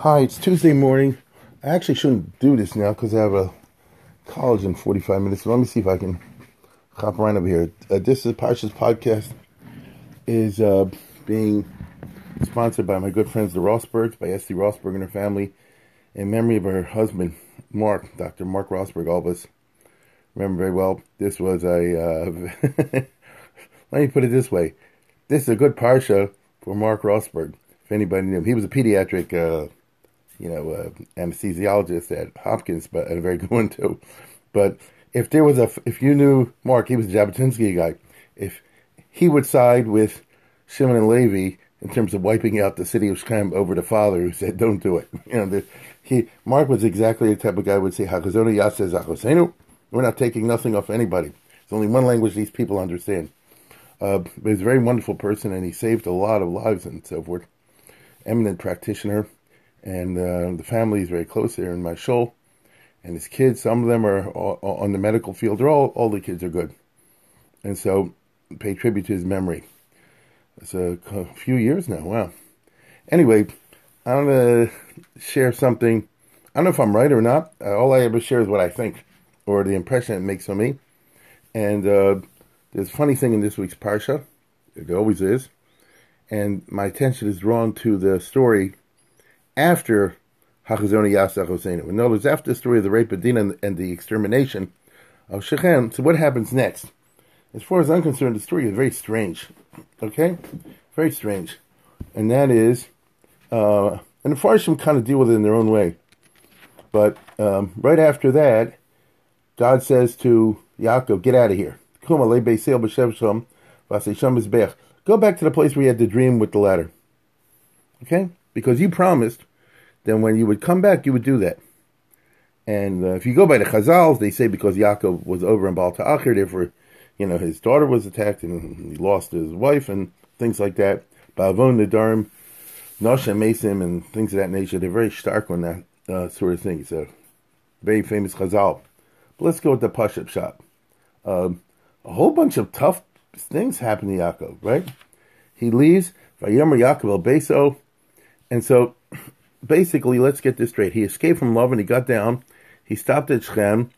Hi, it's Tuesday morning. I actually shouldn't do this now because I have a college in 45 minutes. Let me see if I can hop right over here. Uh, this is Parshas podcast is uh, being sponsored by my good friends the Rossbergs, by Esty Rossberg and her family, in memory of her husband, Mark, Dr. Mark Rossberg. All of us remember very well. This was a, uh, let me put it this way. This is a good Parsha for Mark Rossberg. If anybody knew him, he was a pediatric uh, you know, uh, anesthesiologist at Hopkins, but a very good one too. But if there was a, if you knew Mark, he was a Jabotinsky guy. If he would side with Shimon and Levi in terms of wiping out the city of Shechem over the father who said, "Don't do it." You know, the, he Mark was exactly the type of guy who would say, "Hakazonu yaseh zachosenu." We're not taking nothing off anybody. There's only one language these people understand. Uh, but he's a very wonderful person, and he saved a lot of lives and so forth. Eminent practitioner and uh, the family is very close there in my shul. And his kids, some of them are all, all on the medical field. They're all all the kids are good, and so pay tribute to his memory. It's a, a few years now. Wow. Anyway, I'm gonna share something. I don't know if I'm right or not. Uh, all I ever share is what I think or the impression it makes on me. And uh, there's a funny thing in this week's parsha. It always is. And my attention is drawn to the story after Hachazoni Yasach Hosseinu. In other words, after the story of the rape of Dinah and, and the extermination of Shechem, so what happens next? As far as I'm concerned, the story is very strange. Okay? Very strange. And that is, uh, and the Farshim kind of deal with it in their own way. But um, right after that, God says to Yaakov, get out of here. Go back to the place where you had the dream with the ladder. Okay? Because you promised then when you would come back, you would do that. And uh, if you go by the Chazals, they say because Yaakov was over in Baal Ta'achir, therefore, you know, his daughter was attacked and he lost his wife and things like that. Ba'avon Nadarim, Nosha Mesim, and things of that nature. They're very stark on that uh, sort of thing. A very famous Chazal. But let's go with the Pashup shop. Um, a whole bunch of tough things happen to Yaakov, right? He leaves, Vayomer Yaakov el Beso, and so basically, let's get this straight. He escaped from Lavan and he got down. He stopped at Shechem.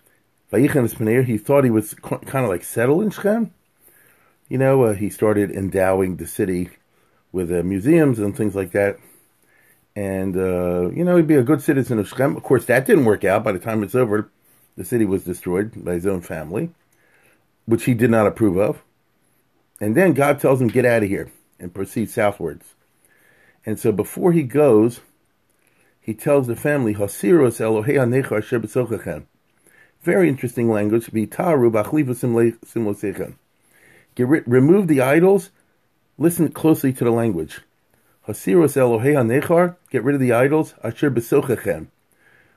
He thought he was kind of like settled in Shechem. You know, uh, he started endowing the city with uh, museums and things like that. And, uh, you know, he'd be a good citizen of Shechem. Of course, that didn't work out. By the time it's over, the city was destroyed by his own family, which he did not approve of. And then God tells him, get out of here and proceed southwards. And so before he goes, he tells the family, Hasiros Elohei Anecha Asher B'Sochachem. Very interesting language. V'taru b'achliva simlosechem. Get rid, remove the idols. Listen closely to the language. Hasiros Elohei Anechar. Get rid of the idols. Asher B'Sochachem.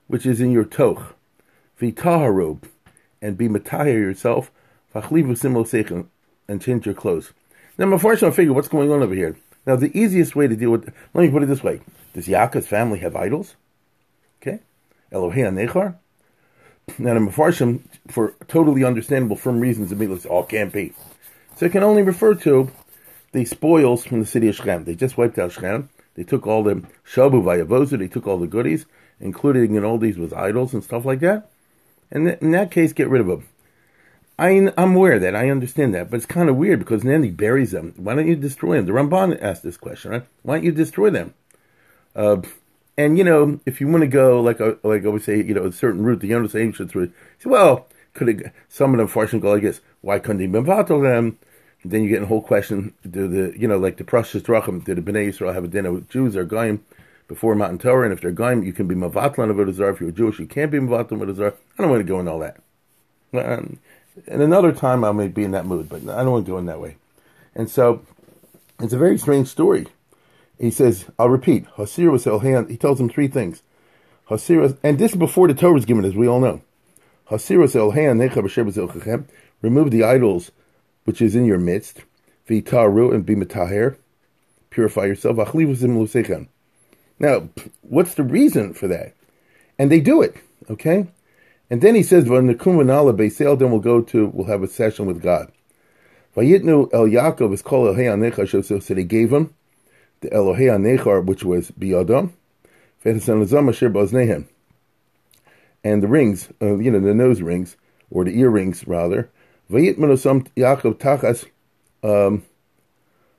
Which is in your toch. V'taharu. And be matahir yourself. V'achliva simlosechem. And change your clothes. Now, my first, I figure what's going on over here. Now, the easiest way to deal with, let me put it this way. Does Yaakov's family have idols? Okay. Elohei Nechar. Now, the Mefarshim, for totally understandable, firm reasons, immediately oh, can't be. So it can only refer to the spoils from the city of Shechem. They just wiped out Shechem. They took all the Shabu Vayavozu, they took all the goodies, including in all these with idols and stuff like that. And in that case, get rid of them. I, am aware of that. I understand that. But it's kind of weird because then he buries them. Why don't you destroy them? The Ramban asked this question, right? Why don't you destroy them? Uh, and, you know, if you want to go, like uh, like I always say, you know, a certain route, the Yonis ancients would say, well, could it, some of them fortunately go like this, why couldn't he mevatel them? And then you get a whole question, do the, you know, like the Prashas Drachim, did the Bnei Yisrael have a dinner with Jews or Goyim before Matan Torah? And if they're Goyim, you can be mevatel on a Vodazar. If you're Jewish, you can't be mevatel on a Vodazar. I don't want to go in all that. Um, and another time I may be in that mood, but I don't want to go in that way. And so it's a very strange story. He says, I'll repeat, Hasir was Elhan. He tells him three things. Hasir, and this is before the Torah was given, as we all know. Hasir was Elhan, remove the idols which is in your midst, v'itaru and be purify yourself, Now, what's the reason for that? And they do it, okay? And then he says, "V'nakum Beisel." Then we'll go to we'll have a session with God. Vayitnu El Yaakov is called Elohei Anecha. So they gave him the Elohei Anechar, which was Biyadam. and the rings, uh, you know, the nose rings, or the earrings rather. Yaakov tachas um,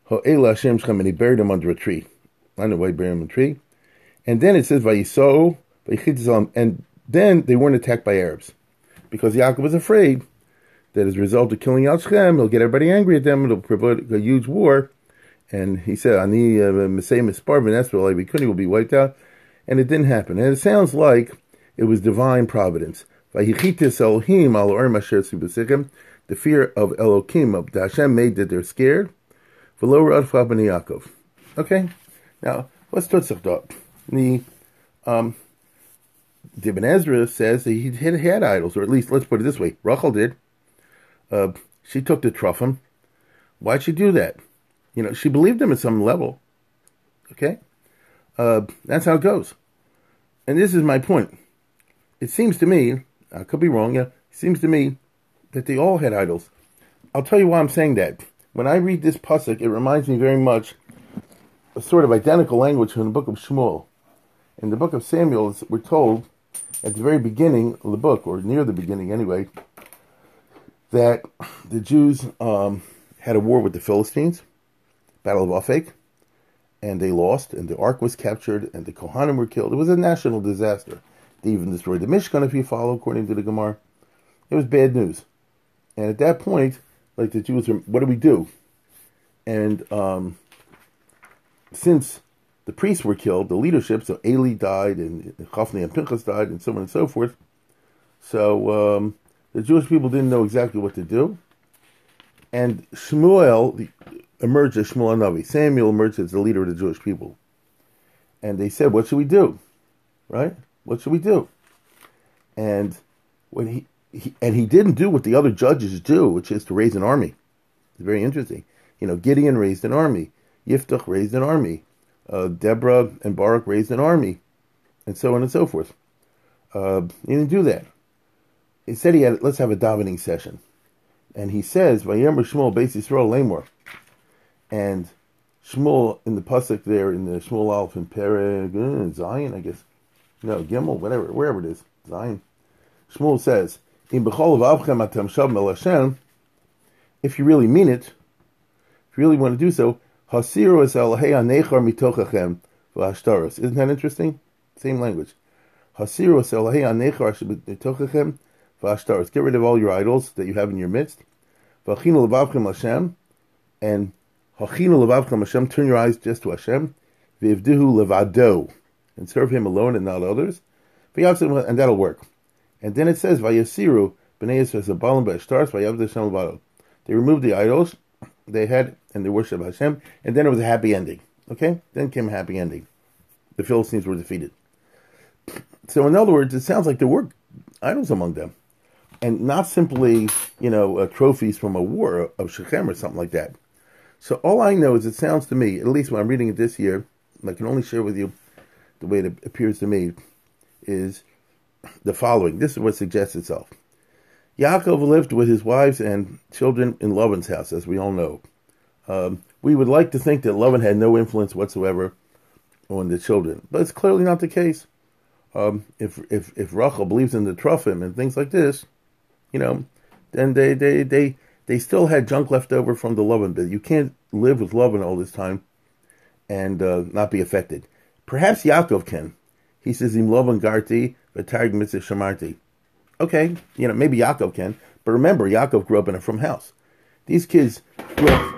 and he buried him under a tree. I know why he buried him in a tree. And then it says, Vayiso, and then they weren't attacked by Arabs. Because Yaakov was afraid that as a result of killing Al Shem, he'll get everybody angry at them, it'll provoke a huge war. And he said, Ani uh, Mesei Mispar Venesra, like we couldn't, will be wiped out. And it didn't happen. And it sounds like it was divine providence. The fear of Elohim, of Hashem made that they're scared. Okay? Now, touch up. The um, Ibn Ezra says that he had, had idols, or at least, let's put it this way, Rachel did. Uh, she took the truffum. Why'd she do that? You know, she believed him at some level. Okay? Uh, that's how it goes. And this is my point. It seems to me, I could be wrong, yeah, it seems to me that they all had idols. I'll tell you why I'm saying that. When I read this pasuk, it reminds me very much a sort of identical language from the book of Shmuel. In the book of Samuel, we're told at the very beginning of the book, or near the beginning anyway, that the Jews um, had a war with the Philistines, Battle of Aphek, and they lost, and the ark was captured, and the Kohanim were killed. It was a national disaster. They even destroyed the Mishkan, if you follow, according to the Gemara. It was bad news. And at that point, like the Jews were, what do we do? And um, since the priests were killed, the leadership, so Eli died, and Chafni and Pinchas died, and so on and so forth. So um, the Jewish people didn't know exactly what to do. And Shmuel emerged as Shmuel Navi. Samuel emerged as the leader of the Jewish people. And they said, What should we do? Right? What should we do? And when he, he and he didn't do what the other judges do, which is to raise an army. It's very interesting. You know, Gideon raised an army. Yiftach raised an army. Uh, Deborah and Barak raised an army, and so on and so forth. Uh, he didn't do that. He said he had, let's have a davening session. And he says, Vayemer Shmuel Beis Yisrael Lemor. And Shmuel, in the Pasuk there, in the Shmuel Alf in Pereg, uh, Zayin, I guess. No, Gimel, whatever, wherever it is. Zayin. Shmuel says, In Bechol Avchem Atem Shav Hashem, if you really mean it, if you really want to do so, Hasiru es alahei anechar mitochachem v'ashtaros. Isn't that interesting? Same language. Hasiru es alahei anechar mitochachem v'ashtaros. Get rid of all your idols that you have in your midst. V'achinu levavchem Hashem. And hachinu levavchem Hashem. Turn your eyes just to Hashem. V'ivdihu levado. And serve Him alone and not others. And that'll work. And then it says, Vayasiru b'nei Yisrael zabalim b'ashtaros v'yavd Hashem levado. They removed the idols they had and they worshiped Hashem, and then it was a happy ending. Okay, then came a happy ending. The Philistines were defeated. So, in other words, it sounds like there were idols among them, and not simply you know uh, trophies from a war of Shechem or something like that. So, all I know is it sounds to me, at least when I'm reading it this year, I can only share with you the way it appears to me, is the following. This is what suggests itself. Yaakov lived with his wives and children in Lavan's house, as we all know. Um, we would like to think that Lavan had no influence whatsoever on the children, but it's clearly not the case. Um, if if if Rachel believes in the Truffim and things like this, you know, then they they they they still had junk left over from the Lavan bit. You can't live with Lavan all this time and uh, not be affected. Perhaps Yaakov can. He says, "Im Lavan garti v'targ mitzvah shamarti." Okay, you know, maybe Yaakov can, but remember, Yaakov grew up in a from house. These kids up,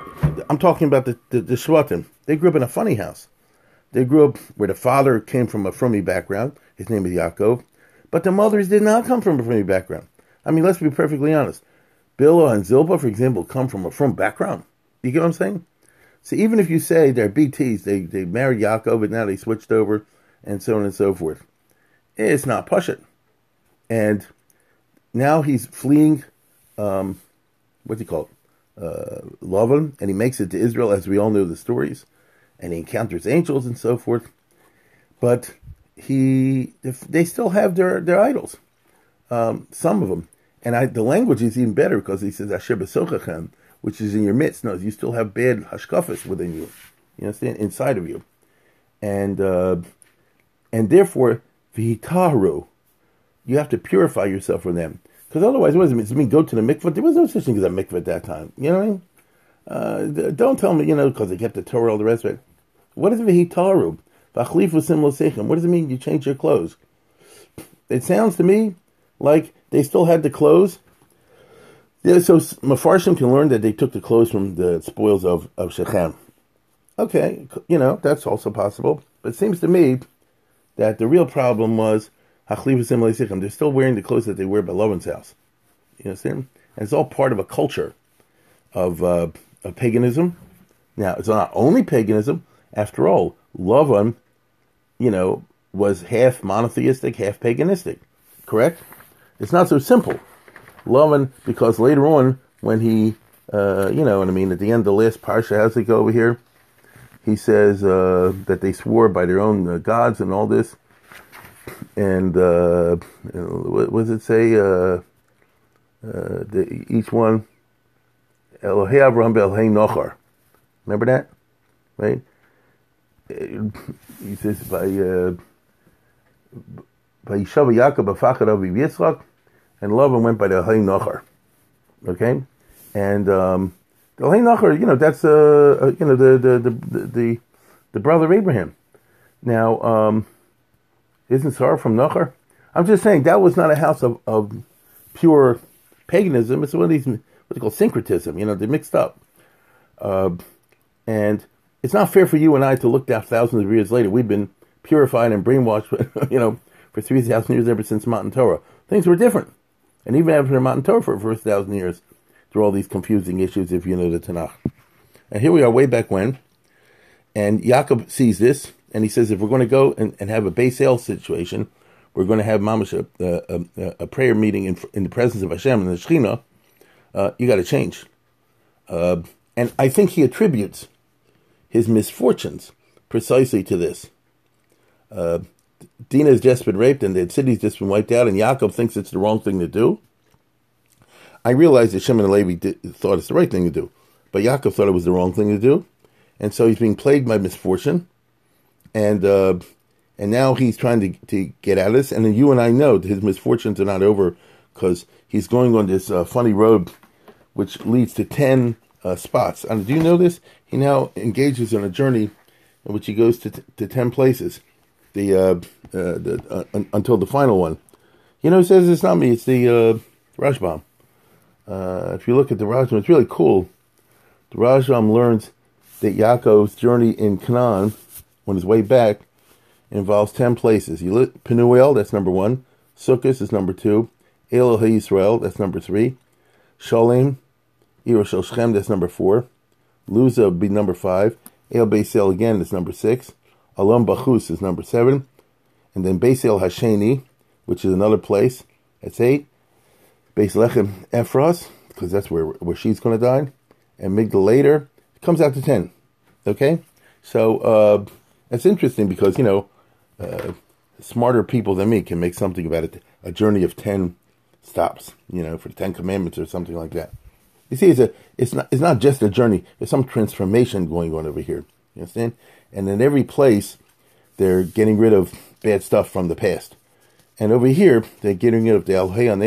I'm talking about the, the, the Shvatim. They grew up in a funny house. They grew up where the father came from a Frummy background. His name is Yaakov. But the mothers did not come from a Frummy background. I mean, let's be perfectly honest. Bilhah and Zilpah, for example, come from a from background. You get what I'm saying? So even if you say they're BTs, they, they married Yaakov, but now they switched over, and so on and so forth, it's not Pushit. And now he's fleeing, um, what's he called? Uh, Lavan, and he makes it to Israel, as we all know the stories, and he encounters angels and so forth. But he, they still have their, their idols, um, some of them. And I, the language is even better because he says Asher which is in your midst. No, you still have bad hashkafas within you. You understand? Inside of you. And uh, and therefore v'hitaharu, you have to purify yourself from them. Because otherwise, what does it mean? Does it mean go to the mikvah? There was no such thing as a mikvah at that time. You know what I mean? Uh, don't tell me, you know, because they kept the Torah, all the rest of it. What is v'hitaharu? V'achlifu sim What does it mean you change your clothes? It sounds to me like they still had the clothes. Yeah, so Mefarshim can learn that they took the clothes from the spoils of, of Shechem. Okay, you know, that's also possible. But it seems to me that the real problem was they're still wearing the clothes that they wear by Lavan's house. You understand? And it's all part of a culture of, uh, of paganism. Now, it's not only paganism. After all, Lavan, you know, was half monotheistic, half paganistic. Correct? It's not so simple. Lavan, because later on, when he, uh, you know, and I mean, at the end of the last parsha, how's it go over here? He says uh, that they swore by their own uh, gods and all this. And uh, what, does it say? Uh, uh, the, each one, Elohei Avraham Elohei Nochar. Remember that? Right? He says by by Yishava Yaakov B'Fachar Aviv Yitzchak, and Lavan went by the Elohei Nochar. Okay? And um, the Elohei Nochar, you know, that's uh, uh, you know the the the the, the brother Abraham. Now, um, isn't Sarah from Nochar? I'm just saying that was not a house of, of pure paganism. It's one of these what they call syncretism. You know, they're mixed up, uh, and it's not fair for you and I to look down thousands of years later. We've been purified and brainwashed, you know, for three thousand years ever since Matan Torah. Things were different, and even after Matan Torah for the first thousand years, through all these confusing issues if you know the Tanakh. And here we are, way back when, and Yaakov sees this, and he says, if we're going to go and, and have a base sale situation, we're going to have mamash a, a, a, prayer meeting in, in the presence of Hashem and the Shekhinah, uh, you got to change. Uh, and I think he attributes his misfortunes precisely to this. Uh, has just been raped and the city's just been wiped out, and Yaakov thinks it's the wrong thing to do. I realize that Shimon and Levi did, thought it's the right thing to do, but Yaakov thought it was the wrong thing to do, and so he's being plagued by misfortune, and uh, and now he's trying to to get at us. And you and I know his misfortunes are not over because he's going on this uh, funny road, which leads to ten uh, spots. And do you know this? He now engages in a journey in which he goes to t- to ten places the, uh, uh, the uh, until the final one. You know, he says it's not me; it's the uh, Rashbam. Uh, if you look at the Rashbam, it's really cool. The Rashbam learns that Yaakov's journey in Canaan, on his way back, involves ten places. You Penuel, that's number one. Sukkot is number two. Elohe Yisrael, that's number three. Shalem, Eroshel Shechem, that's number four. Luza would be number five. El Beisel again is number six. Alam Bachus is number seven. And then Beis El Hasheni, which is another place, that's eight. Beis Lechem Ephros, because that's where, where she's going to die. And Migdal later, it comes out to ten. Okay? So, uh, it's interesting because, you know, uh, smarter people than me can make something about it. A journey of 10 stops, you know, for the Ten Commandments or something like that. You see, it's, a, it's, not, it's not just a journey, there's some transformation going on over here. You understand? And in every place, they're getting rid of bad stuff from the past. And over here, they're getting rid of the al And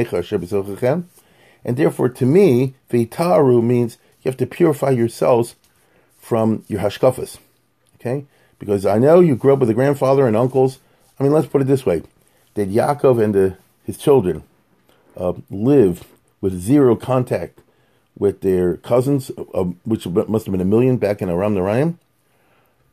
therefore, to me, Vitaru means you have to purify yourselves from your hashkafas. Okay? Because I know you grew up with a grandfather and uncles. I mean, let's put it this way Did Yaakov and the, his children uh, live with zero contact with their cousins, uh, which must have been a million back in Aram Naharaim.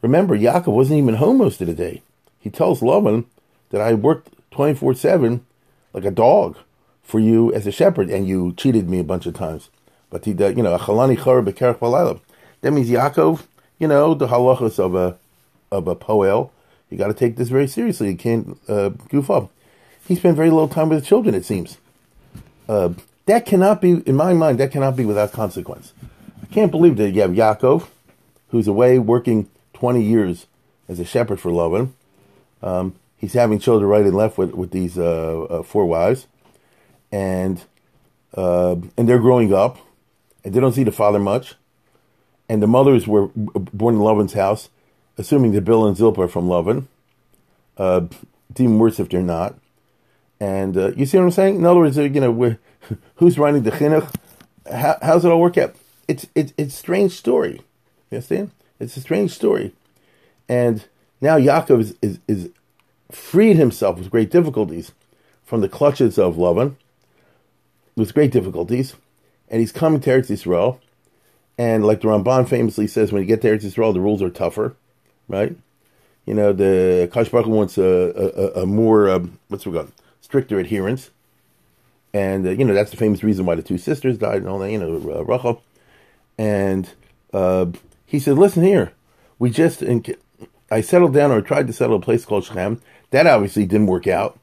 Remember, Yaakov wasn't even home most of the day. He tells Lavan that I worked 24 7 like a dog for you as a shepherd, and you cheated me a bunch of times. But he, you know, that means Yaakov, you know, the halachas of a of a poel, you got to take this very seriously. You can't uh, goof up. He spent very little time with the children, it seems. Uh, that cannot be, in my mind, that cannot be without consequence. I can't believe that you have Yaakov, who's away working 20 years as a shepherd for Lavan. Um, he's having children right and left with, with these uh, uh, four wives. And, uh, and they're growing up, and they don't see the father much. And the mothers were born in Lavan's house, assuming that Bilhah and Zilpah are from Lavan. uh, even worse if they're not. And uh, you see what I'm saying? In other words, uh, you know, who's running the chinuch? How, how's it all work out? It's it's it's a strange story. You understand? It's a strange story. And now Yaakov is, is, is freed himself with great difficulties from the clutches of Lavan, with great difficulties, and he's coming to Eretz Yisrael. And like the Ramban famously says, when you get to Eretz Yisrael, the rules are tougher, right? You know, the Kash Baruch wants a, a, a more, um, what's we got, stricter adherence. And, uh, you know, that's the famous reason why the two sisters died and all that, you know, uh, Rachel. And uh, he said, listen here, we just, I settled down or tried to settle a place called Shechem. That obviously didn't work out.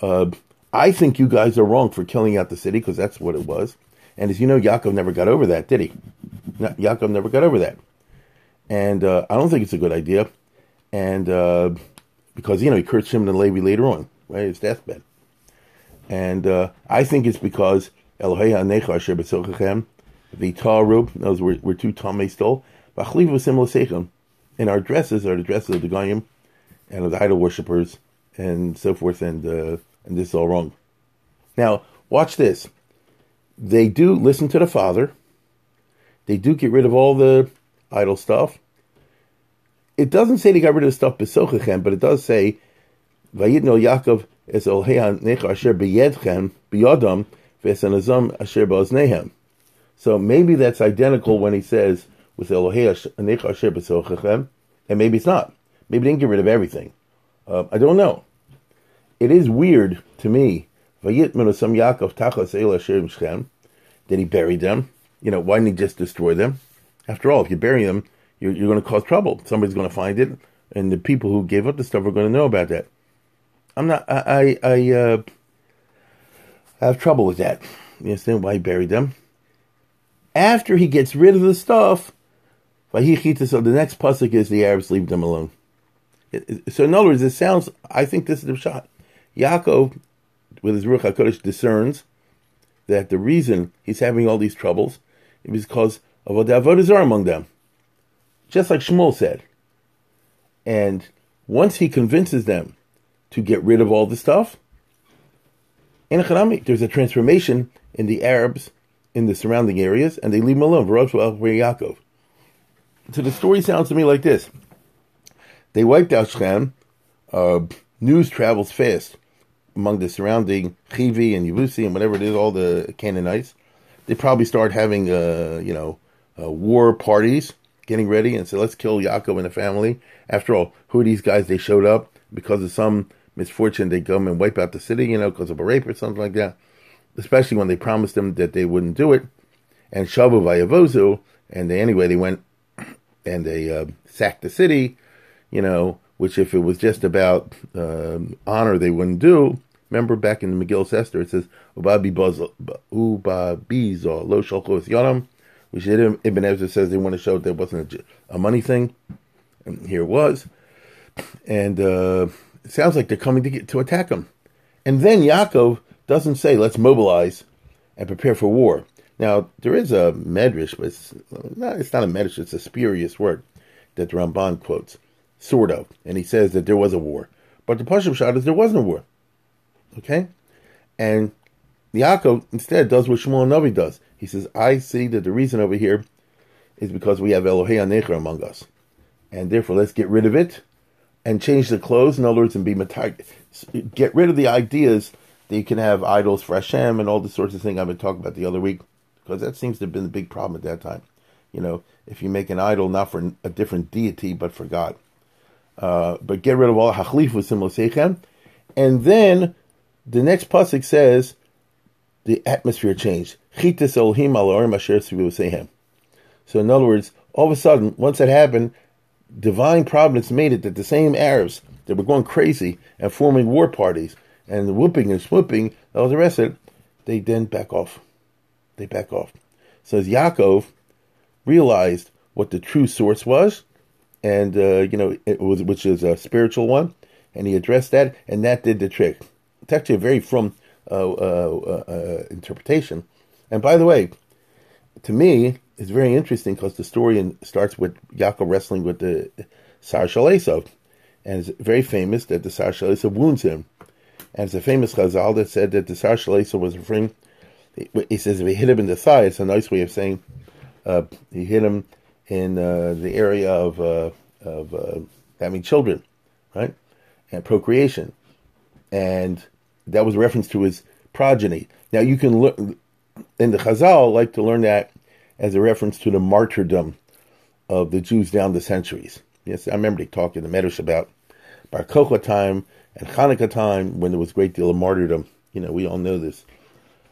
Uh, I think you guys are wrong for killing out the city because that's what it was. And as you know, Yaakov never got over that, did he? Yaakov never got over that. And uh, I don't think it's a good idea. And uh, because, you know, he cursed him and Levi later on, right? His deathbed. And uh, I think it's because Elohei Anecha Asher B'Tzolchechem, the Taru, those were, were two Tomei stole, V'achliv V'sim and our dresses are the dresses of the Goyim and of the idol worshippers and so forth, and uh, and this is all wrong. Now, watch this. They do listen to the Father. They do get rid of all the idol stuff. It doesn't say they got rid of the stuff besochechem, but it does say, "Vayitno Yaakov es olhean nech asher beyedchem biyadam v'esanazam asher ba'oznehem." So maybe that's identical when he says with Elohei nech asher besochechem, and maybe it's not. Maybe they didn't get rid of everything. Uh, I don't know. It is weird to me. Yaakov tachas That he buried them. You know, why didn't he just destroy them? After all, if you bury them, you're, you're going to cause trouble. Somebody's going to find it, and the people who gave up the stuff are going to know about that. I'm not. I I, I uh, have trouble with that. You understand why he buried them? After he gets rid of the stuff, so the next pasuk is the Arabs leave them alone. So in other words, it sounds. I think this is the shot. Yaakov, with his Ruach Hakodesh, discerns that the reason he's having all these troubles is because of what the avodah are among them, just like Shmuel said. And once he convinces them to get rid of all the stuff, in Hanami, there's a transformation in the Arabs in the surrounding areas, and they leave him alone. So the story sounds to me like this. They wiped out Shechem. Uh, news travels fast among the surrounding Chivi and Yevusi and whatever it is, all the Canaanites. They probably start having, uh, you know, uh, war parties, getting ready, and say, let's kill Yaakov and the family. After all, who are these guys? They showed up because of some misfortune. They come and wipe out the city, you know, because of a rape or something like that. Especially when they promised them that they wouldn't do it. And Shavu Vayavozu, and they, anyway, they went and they uh, sacked the city you know, which if it was just about um, honor, they wouldn't do. Remember back in the Megillah Esther, it says, Ubabi Ubabizo lo shalchos yonam, which Ibn Ezra says they want to show that it wasn't a, a money thing. And here it was. And uh, it sounds like they're coming to get to attack him. And then Yaakov doesn't say, let's mobilize and prepare for war. Now, there is a medrash, but it's not, it's not a medrash, it's a spurious word that the Ramban quotes sort of, and he says that there was a war. But the Pashim shot is there wasn't a war. Okay? And Yaakov instead does what Shmuel Navi does. He says, I see that the reason over here is because we have Elohei Anecher among us. And therefore, let's get rid of it and change the clothes. In other words, and be matag. Get rid of the ideas that you can have idols for Hashem and all the sorts of things I've been talking about the other week. Because that seems to have been the big problem at that time. You know, if you make an idol not for a different deity, but for God. Uh, but get rid of all hachlif with simulsechem. And then the next pasuk says the atmosphere changed. Al So in other words, all of a sudden, once that happened, divine providence made it that the same Arabs that were going crazy and forming war parties and whooping and swooping, all the rest of it, they then back off. They back off. So as Yaakov realized what the true source was, and uh, you know it was which is a spiritual one, and he addressed that, and that did the trick. It's actually a very from uh, uh, uh interpretation. And by the way, to me, it's very interesting because the story starts with Yaakov wrestling with the Sar shel Esav, and it's very famous that the Sar shel Esav wounds him. And it's a famous Chazal that said that the Sar shel Esav was referring, he says if he hit him in the thigh, it's a nice way of saying uh, he hit him in uh, the area of, uh, of uh, having children, right? And procreation. And that was a reference to his progeny. Now you can look, in the Chazal, like to learn that as a reference to the martyrdom of the Jews down the centuries. Yes, I remember they talked in the Medrash about Bar Kochba time and Hanukkah time when there was a great deal of martyrdom. You know, we all know this.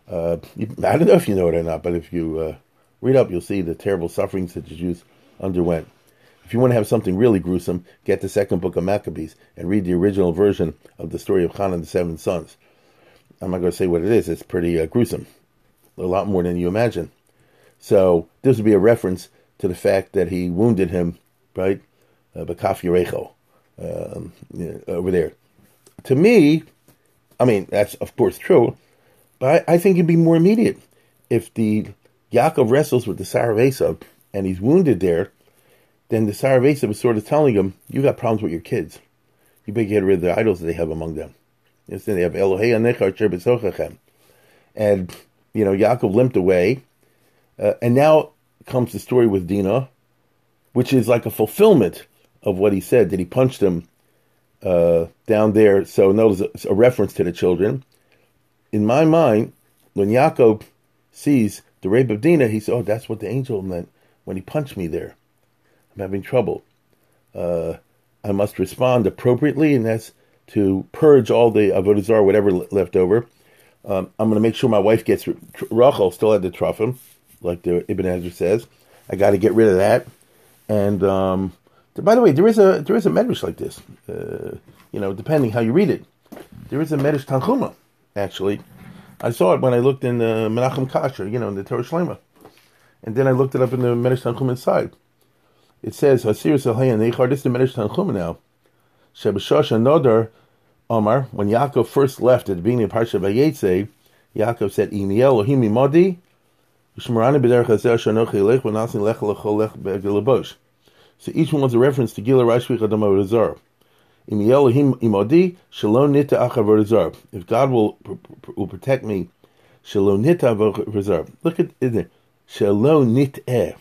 Uh, I don't know if you know it or not, but if you uh, read up, you'll see the terrible sufferings that the Jews underwent. If you want to have something really gruesome, get the second book of Maccabees and read the original version of the story of Hannah and the seven sons. I'm not going to say what it is. It's pretty uh, gruesome, a lot more than you imagine. So this would be a reference to the fact that he wounded him, right, uh, Yerecho, um, over there. To me, I mean that's of course true, but I, I think it'd be more immediate if the Yaakov wrestles with the Saravesa and he's wounded there. Then the Saravesa was sort of telling him, "You got problems with your kids. You better get rid of the idols that they have among them." Yes, they have Elohei Anechar And, you know, Yaakov limped away. Uh, and now comes the story with Dinah, which is like a fulfillment of what he said, that he punched him uh, down there. So notice a, a reference to the children. In my mind, when Yaakov sees the rape of Dinah, he says, oh, that's what the angel meant when he punched me there. I'm having trouble. Uh, I must respond appropriately, and that's to purge all the avodah whatever left over. Um, I'm going to make sure my wife gets Rachel still had the truffim, like the Ibn Ezra says. I got to get rid of that. And um, by the way, there is a there is a medrash like this. Uh, you know, depending how you read it, there is a medrash Tanchuma. Actually, I saw it when I looked in the Menachem Kasher, you know, in the Torah Shlema, and then I looked it up in the medrash Tanchuma inside. It says Nechar. This is the medrash Tanchuma now. Shebashosha Nodar Omar, when Yaakov first left at the beginning of Parsha Vayetze, Yaakov said, Imi Elohim imodi, Shmarani b'derech hazer shanochi elech, v'nasin lech lech be'gilabosh. So each one was a reference to Gila Rashvi Chadam Avodah Imi Elohim imodi, shalom nita achav If God will, will protect me, shalom nita avodah Look at it Shalom nit eh.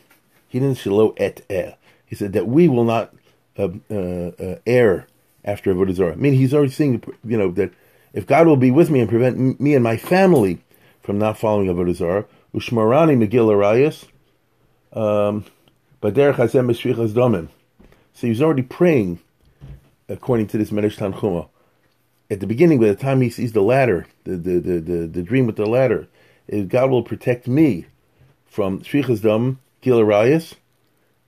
He didn't shalom et eh. He said that we will not uh, uh, uh, err after Avodah Zarah. I mean, he's already saying, you know, that if God will be with me and prevent me and my family from not following Avodah Zarah, Ushmarani Megil Arayas, um, Baderech Hazem Meshvichas Domim. So he's already praying, according to this Medrash Tanchuma. At the beginning, by the time he sees the ladder, the, the, the, the, the dream with the ladder, if God will protect me from Shvichas Dom, Gil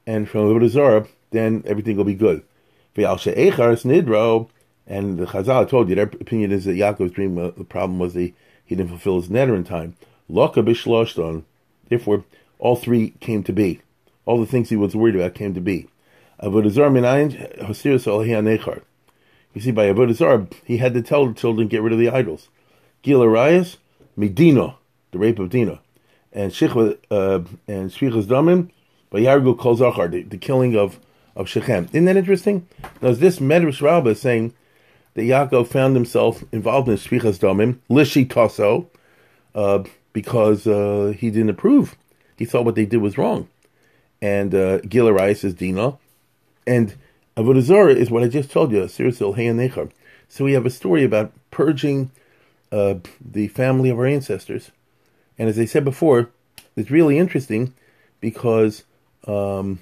and from Avodah Zarah, then everything will be good. Nidro, and the Chazal told you, their opinion is that Yaakov's dream, uh, the problem was that he didn't fulfill his neder in time. Loka bishloshton. Therefore, all three came to be. All the things he was worried about came to be. Avodazar minayin hosirus nechar. You see, by Avodazar, he had to tell the children get rid of the idols. Gil Arias, Medina, the rape of Dina, and Shich uh, and Shvichas Damim, by Yargu Kol the, the killing of of Shechem. Isn't that interesting? Now, this Medrash Rabbah saying that Yaakov found himself involved in Shvichas Damim, Lishi Tasso, uh, because uh, he didn't approve. He thought what they did was wrong. And uh, Gilarias is Dina. And Avodah is what I just told you, Sirisil Hayanechar. So we have a story about purging uh, the family of our ancestors. And as I said before, it's really interesting because um,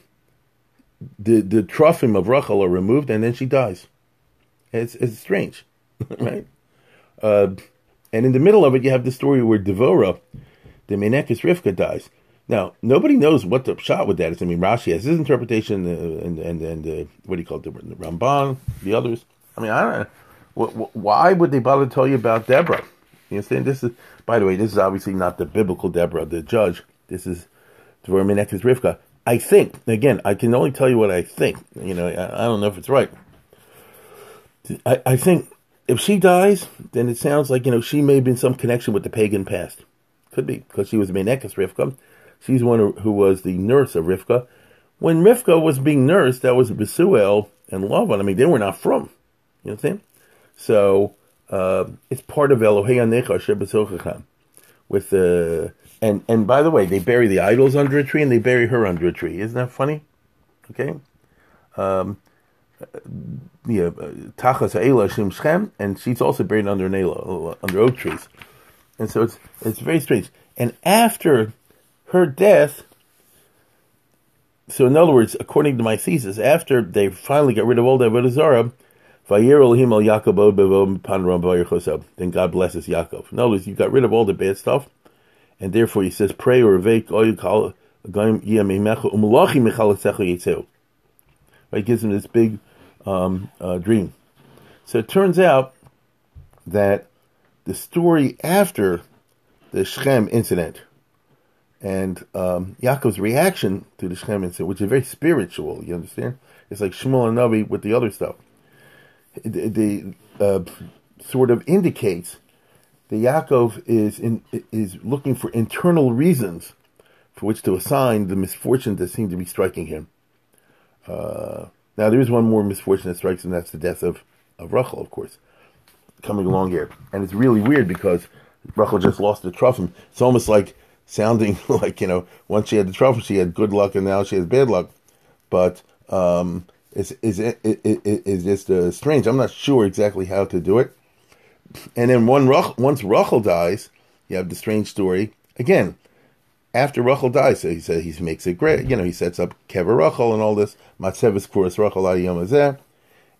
the the trophim of Rachel are removed, and then she dies. It's it's strange, right? Uh, and in the middle of it, you have the story where Devora, the Menekes Rivka, dies. Now, nobody knows what the shot with that is. I mean, Rashi has his interpretation, uh, and and and uh, what do you call it, the, Ramban, the others. I mean, I don't know. Why would they bother to tell you about Deborah? You understand? This is, by the way, this is obviously not the biblical Deborah, the judge. This is Devorah Menekes Rivka. I think, again, I can only tell you what I think. You know, I, I don't know if it's right. I, I, think if she dies, then it sounds like, you know, she may have been some connection with the pagan past. Could be, because she was Menekes Rivka. She's one who was the nurse of Rivka. When Rivka was being nursed, that was Besuel, and Lavan, I mean, they were not from. You know what I'm saying? So uh, it's part of Elohei Anecha Shebetzochachem. With the and and by the way, they bury the idols under a tree and they bury her under a tree. Isn't that funny? Okay. Um, yeah, Tachas Ha'ela Shchem, and she's also buried under an Ela, under oak trees. And so it's it's very strange. And after her death, so in other words, according to my thesis, after they finally got rid of all the Avodah then God blesses Yaakov. In other words, you got rid of all the bad stuff, and therefore he says, pray or call Right, gives him this big um, uh, dream. So it turns out that the story after the Shechem incident and um, Yaakov's reaction to the Shechem incident, which is very spiritual, you understand? It's like Shmuel and Navi with the other stuff. The, uh, sort of indicates that Yaakov is in, is looking for internal reasons for which to assign the misfortune that seemed to be striking him. Uh, now there is one more misfortune that strikes him. That's the death of of Rachel, of course, coming along here, and it's really weird because Rachel just lost the truffle. It's almost like sounding like you know once she had the truffle, she had good luck, and now she has bad luck. But um, it's is it, it, it, it's just uh, strange. I'm not sure exactly how to do it. And then one once Rachel dies, you have the strange story again after Rachel dies, so he said he makes it great. You know, he sets up Kever Rachel and all this Matzevis Kuras Rachel Ayom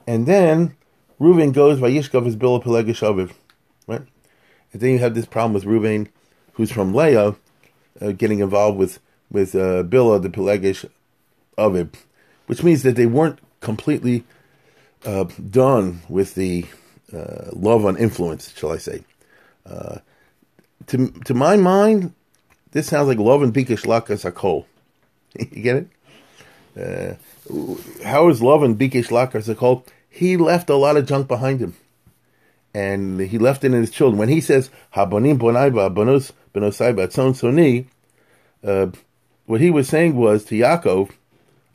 and then Reuven goes by Yishkov is Bilhah Pelegish Aviv, right? And then you have this problem with Reuven, who's from Leah, uh, getting involved with with uh, Bilhah the Pelegish Aviv, which means that they weren't completely uh, done with the uh, Lavan influence, shall I say? Uh, to to my mind, this sounds like love and bikish lakas hakol. you get it? Uh, how is love and bikish lakas hakol? He left a lot of junk behind him, and he left it in his children. When he says habonim bonaiba bonos benosaiba tzon soni, uh, what he was saying was to Yaakov,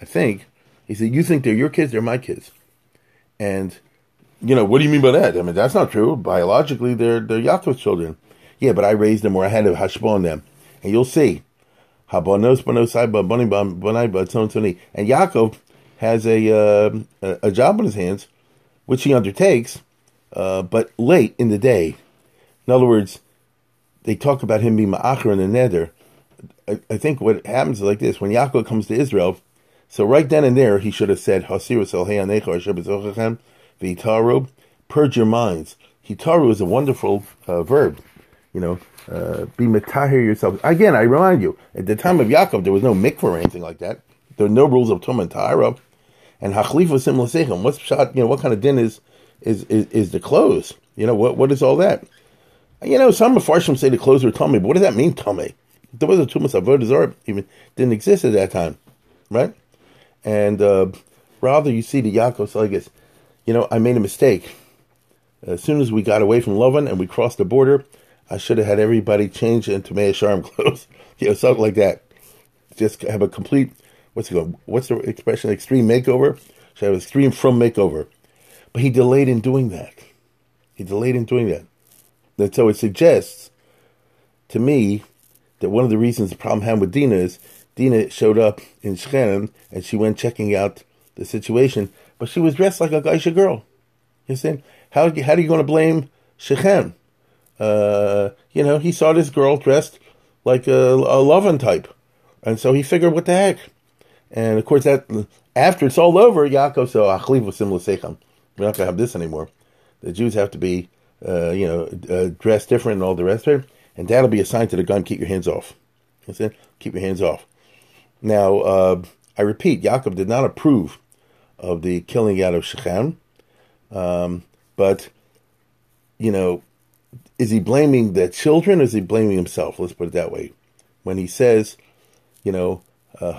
I think, he said, "You think they're your kids? They're my kids." And you know, what do you mean by that? I mean, that's not true. Biologically, they're they're Yaakov's children. Yeah, but I raised them, or I had a hashbon on them and you'll see. And Yaakov has a, uh, a job on his hands, which he undertakes, uh, but late in the day. In other words, they talk about him being ma'acher in the nether. I, I, think what happens is like this: when Yaakov comes to Israel, so right then and there he should have said, purge your minds. Hitaru is a wonderful uh, verb, you know, uh, be metahir yourself. Again, I remind you, at the time of Yaakov, there was no mikvah or anything like that. There were no rules of tum and tahara. And hachlifa sim l'sechem. What's shot? You know, what kind of din is is is, is the clothes? You know, what what is all that? You know, some of Farshim say the clothes are tummy, but what does that mean, tummy? There was a tumas avodah even didn't exist at that time, right? And uh, rather, you see the Yaakov Saligas, you know, I made a mistake. As soon as we got away from Lavan and we crossed the border, I should have had everybody change into Mea Shearim clothes, you know, something like that. Just have a complete what's it called? What's the expression? Extreme makeover. Should have a extreme from makeover. But he delayed in doing that. He delayed in doing that. And so it suggests to me that one of the reasons the problem had with Dina is Dina showed up in Shechem and she went checking out the situation, but she was dressed like a Geisha girl. You see? How, how are you going to blame Shechem? Uh, you know, he saw this girl dressed like a, a loving type. And so he figured, what the heck? And of course, that after it's all over, Yaakov said, Achliv was similar Sechem. We're not going to have this anymore. The Jews have to be, uh, you know, uh, dressed different and all the rest of it. And that'll be assigned to the gun. Keep your hands off. You see? Keep your hands off. Now, uh, I repeat, Yaakov did not approve of the killing out of Shechem. Um, but, you know, is he blaming the children or is he blaming himself? Let's put it that way. When he says, you know, uh,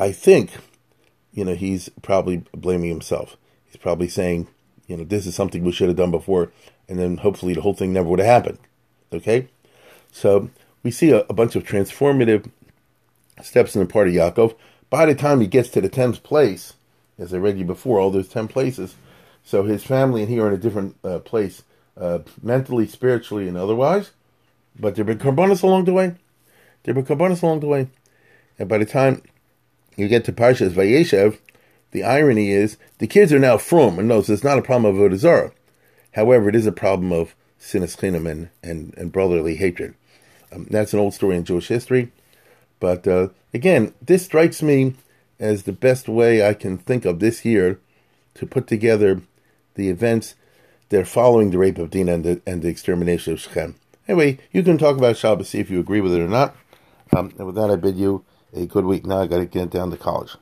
I think, you know, he's probably blaming himself. He's probably saying, you know, this is something we should have done before, and then hopefully the whole thing never would have happened. Okay? So we see a, a bunch of transformative steps in the part of Yaakov, by the time he gets to the tenth place, as I read you before, all those ten places, so his family and he are in a different uh, place, uh, mentally, spiritually, and otherwise. But there have been karbanis along the way. There have been karbanis along the way, and by the time you get to Parshas Vayeshev, the irony is the kids are now from and knows it's not a problem of Avodah However, it is a problem of chinam and, and, and brotherly hatred. Um, that's an old story in Jewish history. But uh, again, this strikes me as the best way I can think of this year to put together the events that are following the rape of Dinah and the, and the extermination of Shechem. Anyway, you can talk about Shabbos, see if you agree with it or not. Um, and with that, I bid you a good week. Now I got to get down to college.